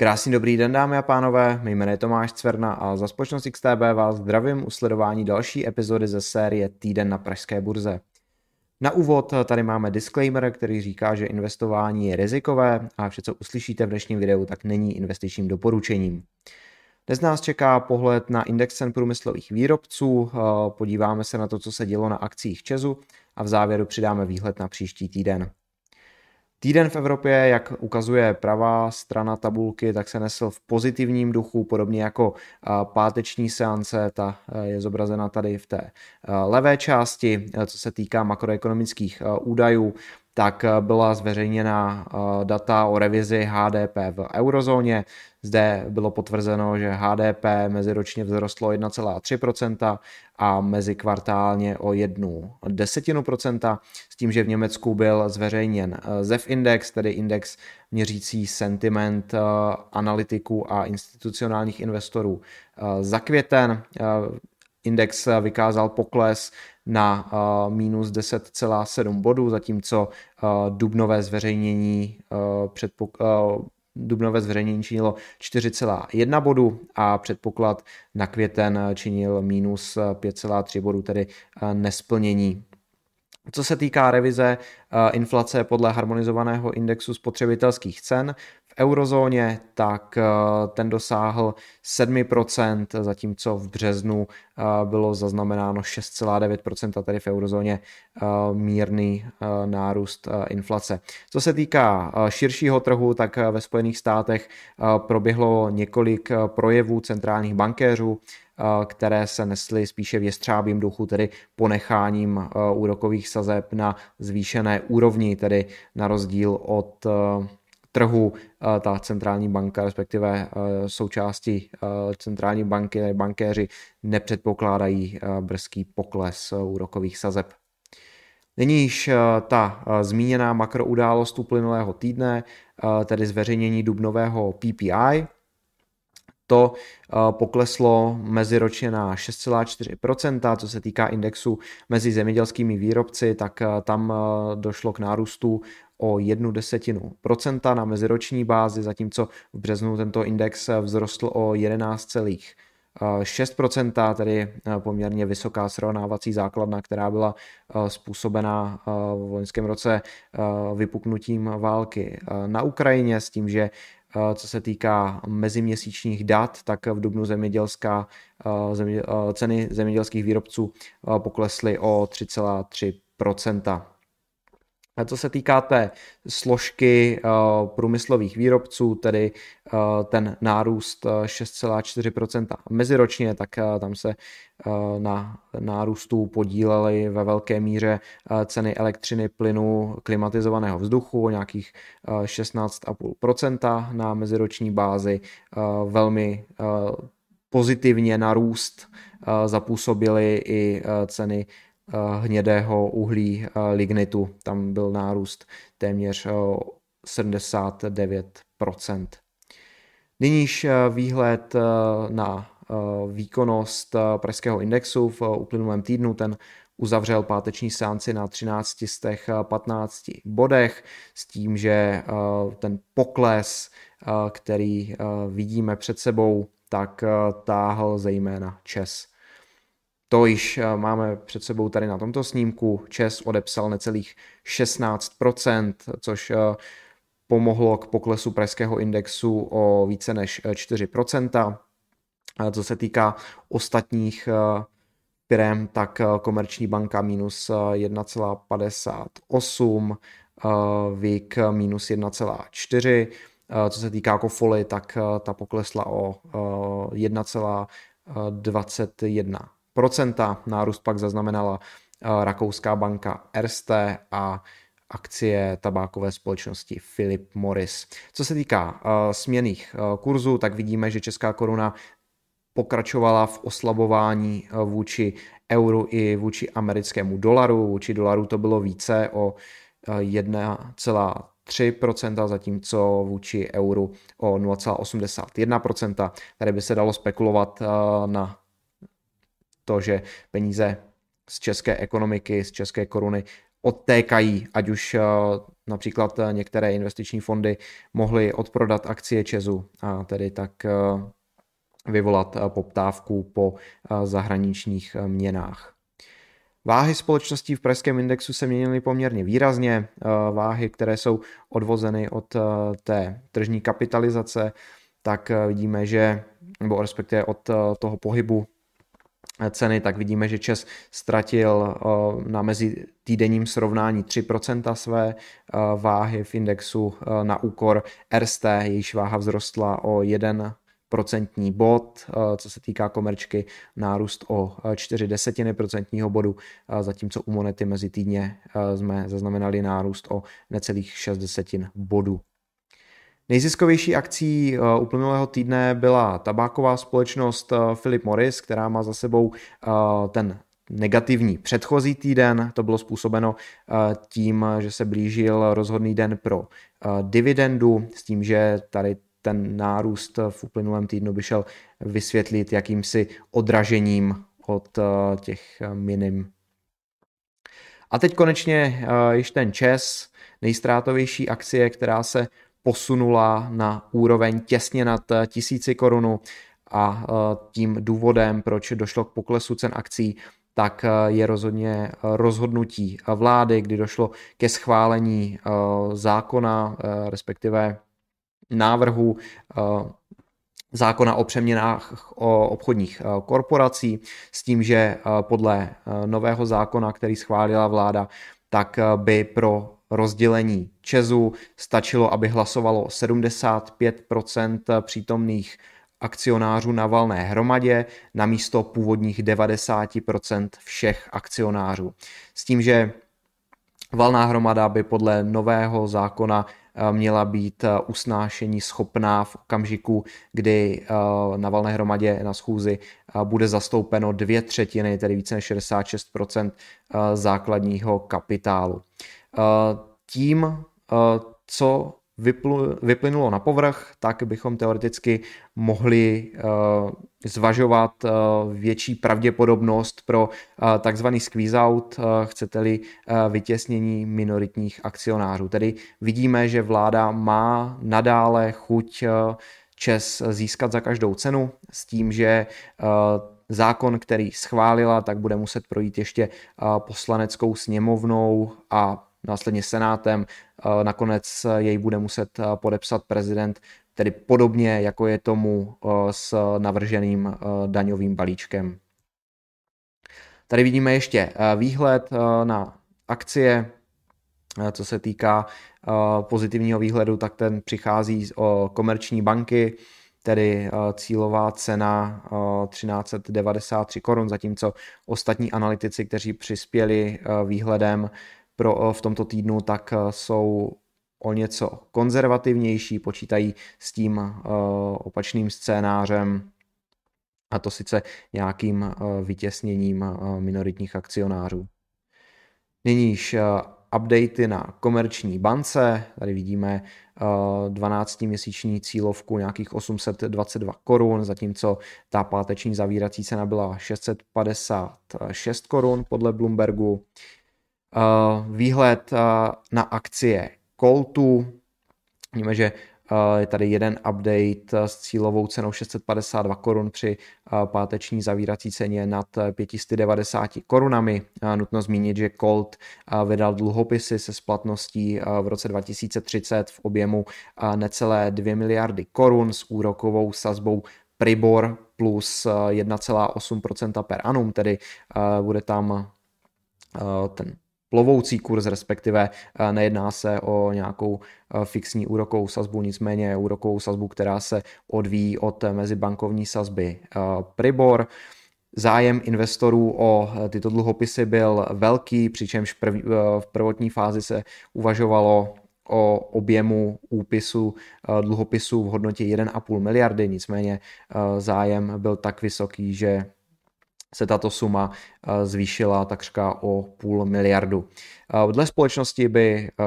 Krásný dobrý den dámy a pánové, mé jméno je Tomáš Cverna a za společnost XTB vás zdravím u sledování další epizody ze série Týden na Pražské burze. Na úvod tady máme disclaimer, který říká, že investování je rizikové a vše, co uslyšíte v dnešním videu, tak není investičním doporučením. Dnes nás čeká pohled na index cen průmyslových výrobců, podíváme se na to, co se dělo na akcích Česu a v závěru přidáme výhled na příští týden. Týden v Evropě, jak ukazuje pravá strana tabulky, tak se nesl v pozitivním duchu, podobně jako páteční seance, ta je zobrazena tady v té levé části, co se týká makroekonomických údajů, tak byla zveřejněna data o revizi HDP v eurozóně. Zde bylo potvrzeno, že HDP meziročně vzrostlo 1,3% a mezikvartálně o jednu desetinu procenta, s tím, že v Německu byl zveřejněn eh, ZEF Index, tedy index měřící sentiment eh, analytiků a institucionálních investorů eh, za květen. Index vykázal pokles na minus 10,7 bodů, zatímco dubnové zveřejnění předpok- dubnové zveřejnění činilo 4,1 bodu a předpoklad na květen činil minus 5,3 bodu, tedy nesplnění. Co se týká revize inflace podle harmonizovaného indexu spotřebitelských cen, eurozóně, tak eh, ten dosáhl 7%, zatímco v březnu eh, bylo zaznamenáno 6,9%, tedy v eurozóně eh, mírný nárůst inflace. Co se týká širšího trhu, tak ve Spojených státech proběhlo několik projevů centrálních bankéřů, které se nesly spíše v jestřábím duchu, tedy ponecháním úrokových sazeb na zvýšené úrovni, tedy na rozdíl od trhu ta centrální banka, respektive součástí centrální banky, bankéři nepředpokládají brzký pokles úrokových sazeb. Není již ta zmíněná makroudálost uplynulého týdne, tedy zveřejnění dubnového PPI, to pokleslo meziročně na 6,4%, co se týká indexu mezi zemědělskými výrobci, tak tam došlo k nárůstu o jednu desetinu procenta na meziroční bázi, zatímco v březnu tento index vzrostl o 11,6%, tedy poměrně vysoká srovnávací základna, která byla způsobená v loňském roce vypuknutím války na Ukrajině s tím, že co se týká meziměsíčních dat, tak v dubnu zemědělská, země, ceny zemědělských výrobců poklesly o 3,3%. Co se týká té složky uh, průmyslových výrobců, tedy uh, ten nárůst 6,4% meziročně, tak tam se na nárůstu podílely ve velké míře ceny elektřiny, plynu, klimatizovaného vzduchu o nějakých 16,5% na meziroční bázi. Velmi pozitivně narůst zapůsobily i ceny Eh, hnědého uhlí eh, lignitu. Tam byl nárůst téměř 79%. Eh, Nyníž výhled na výkonnost pražského indexu v uplynulém týdnu, ten uzavřel páteční sánci na 13 z těch 15 bodech s tím, že ten pokles, který vidíme před sebou, tak táhl zejména Čes. To již eh, máme před sebou tady na tomto snímku. Čes odepsal necelých 16%, což eh, pomohlo k poklesu pražského indexu o více než 4%. Eh, co se týká ostatních firm, tak Komerční banka minus 1,58, VIK minus 1,4, co se týká Kofoly, tak ta poklesla o 1,21 Nárůst pak zaznamenala eh, rakouská banka Erste a akcie tabákové společnosti Philip Morris. Co se týká uh, směných uh, kurzů, tak vidíme, že česká koruna pokračovala v oslabování vůči euru i vůči americkému dolaru. Vůči dolaru to bylo více o 1,3%, zatímco vůči euru o 0,81%. Tady by se dalo spekulovat na to, že peníze z české ekonomiky, z české koruny odtékají, ať už například některé investiční fondy mohly odprodat akcie Česu a tedy tak vyvolat poptávku po zahraničních měnách. Váhy společností v pražském indexu se měnily poměrně výrazně. Váhy, které jsou odvozeny od té tržní kapitalizace, tak vidíme, že, nebo respektive od toho pohybu ceny, tak vidíme, že Čes ztratil na mezi týdenním srovnání 3% své váhy v indexu na úkor RST, jejíž váha vzrostla o 1 procentní bod, co se týká komerčky, nárůst o 4 desetiny procentního bodu, zatímco u monety mezi týdně jsme zaznamenali nárůst o necelých 6 desetin bodů. Nejziskovější akcí eh, uplynulého týdne byla tabáková společnost eh, Philip Morris, která má za sebou eh, ten negativní předchozí týden. To bylo způsobeno tím, že se blížil rozhodný den pro dividendu, s tím, že tady ten nárůst v uplynulém týdnu by šel vysvětlit jakýmsi odražením od těch minim. A teď konečně již ten ČES, nejstrátovější akcie, která se posunula na úroveň těsně nad tisíci korunu a e, tím důvodem, proč došlo k poklesu cen akcí, tak e, je rozhodně rozhodnutí vlády, kdy došlo ke schválení zákona, respektive návrhu zákona o přeměnách o obchodních korporací s tím, že podle nového zákona, který schválila vláda, tak by pro rozdělení Česu stačilo, aby hlasovalo 75% přítomných akcionářů na valné hromadě na místo původních 90% všech akcionářů. S tím, že valná hromada by podle nového zákona eh, měla být eh, usnášení schopná v okamžiku, kdy eh, na valné hromadě na schůzi bude zastoupeno dvě třetiny, tedy více než 66% základního kapitálu. Eh, tím, eh, co vyplynulo na povrch, tak bychom teoreticky mohli eh, zvažovat větší pravděpodobnost pro takzvaný squeeze out, chcete-li vytěsnění minoritních akcionářů. Tedy vidíme, že vláda má nadále chuť Čes získat za každou cenu s tím, že zákon, který schválila, tak bude muset projít ještě poslaneckou sněmovnou a následně senátem, eh, nakonec jej bude muset eh, podepsat prezident, tedy podobně jako je tomu eh, s navrženým daňovým balíčkem. Tady vidíme ještě výhled na akcie, co se týká pozitivního výhledu, tak ten přichází z komerční banky, tedy cílová cena 1393 korun, zatímco ostatní analytici, kteří přispěli výhledem, pro, eh, v tomto týdnu, tak eh, jsou o něco konzervativnější, počítají s tím eh, opačným scénářem, a to sice nějakým vytěsněním minoritních akcionářů. Nyníž updaty na komerční bance. Tady vidíme 12-měsíční cílovku nějakých 822 korun, zatímco ta páteční zavírací cena byla 656 korun podle Bloombergu. Eh, výhled eh, na akcie Coltu. Víme, že eh, je tady jeden update s cílovou cenou 652 korun při páteční zavírací ceně nad 590 korunami. Nutno zmínit, že Colt vydal dluhopisy se splatností v roce 2030 v objemu necelé 2 miliardy korun s úrokovou sazbou Pribor plus 1,8% per annum, tedy bude tam ten plovoucí kurz, respektive eh, nejedná se o nějakou eh, fixní úrokovou sazbu, nicméně úrokovou sazbu, která se odvíjí od mezibankovní sazby eh, Pribor. Zájem investorů o tyto dluhopisy byl velký, přičemž v prvotní fázi se uvažovalo o objemu úpisu dluhopisů v hodnotě 1,5 miliardy, nicméně zájem byl tak vysoký, že se tato suma eh, zvýšila takřka o půl miliardu. Eh, dle společnosti by eh,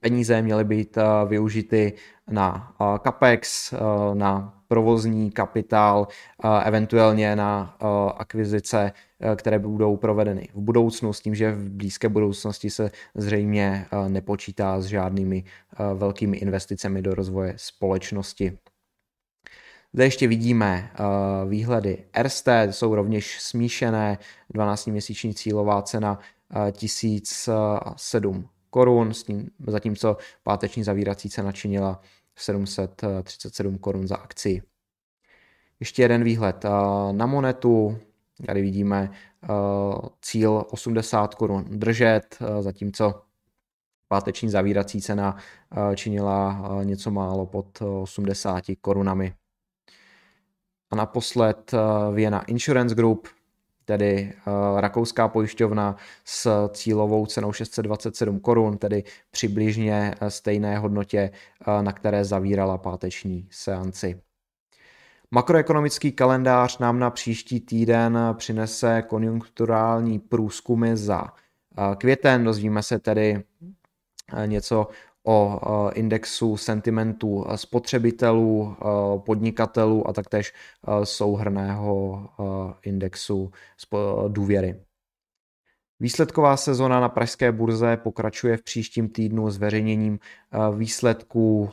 peníze měly být využity na CAPEX, na provozní kapitál, eventuálně na akvizice, které budou provedeny v budoucnu, s tím, že v blízké budoucnosti se zřejmě nepočítá s žádnými velkými investicemi do rozvoje společnosti. Zde ještě vidíme uh, výhledy RST, jsou rovněž smíšené, 12-měsíční cílová cena uh, 1007 korun, s tím, zatímco páteční zavírací cena činila 737 korun za akci. Ještě jeden výhled uh, na monetu, tady vidíme cíl 80 korun držet, zatímco páteční zavírací cena činila něco málo pod 80 korunami. A naposled eh, Vienna Insurance Group, tedy eh, rakouská pojišťovna s cílovou cenou 627 korun, tedy přibližně eh, stejné hodnotě, na které zavírala páteční seanci. Makroekonomický kalendář nám na příští týden přinese konjunkturální průzkumy za květen. Dozvíme se tedy něco o indexu sentimentu spotřebitelů, podnikatelů a taktéž souhrného indexu důvěry. Výsledková sezona na pražské burze pokračuje v příštím týdnu s veřejněním výsledků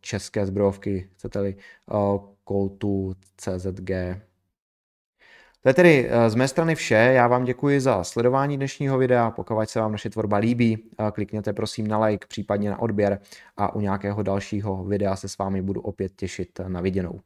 české zbrojovky, chcete-li Coltu CZG. To je tedy eh, z mé strany vše. Já vám děkuji za sledování dnešního videa. Pokud se vám naše tvorba líbí, eh, klikněte prosím na like, případně na odběr a u nějakého dalšího videa se s vámi budu opět těšit na viděnou.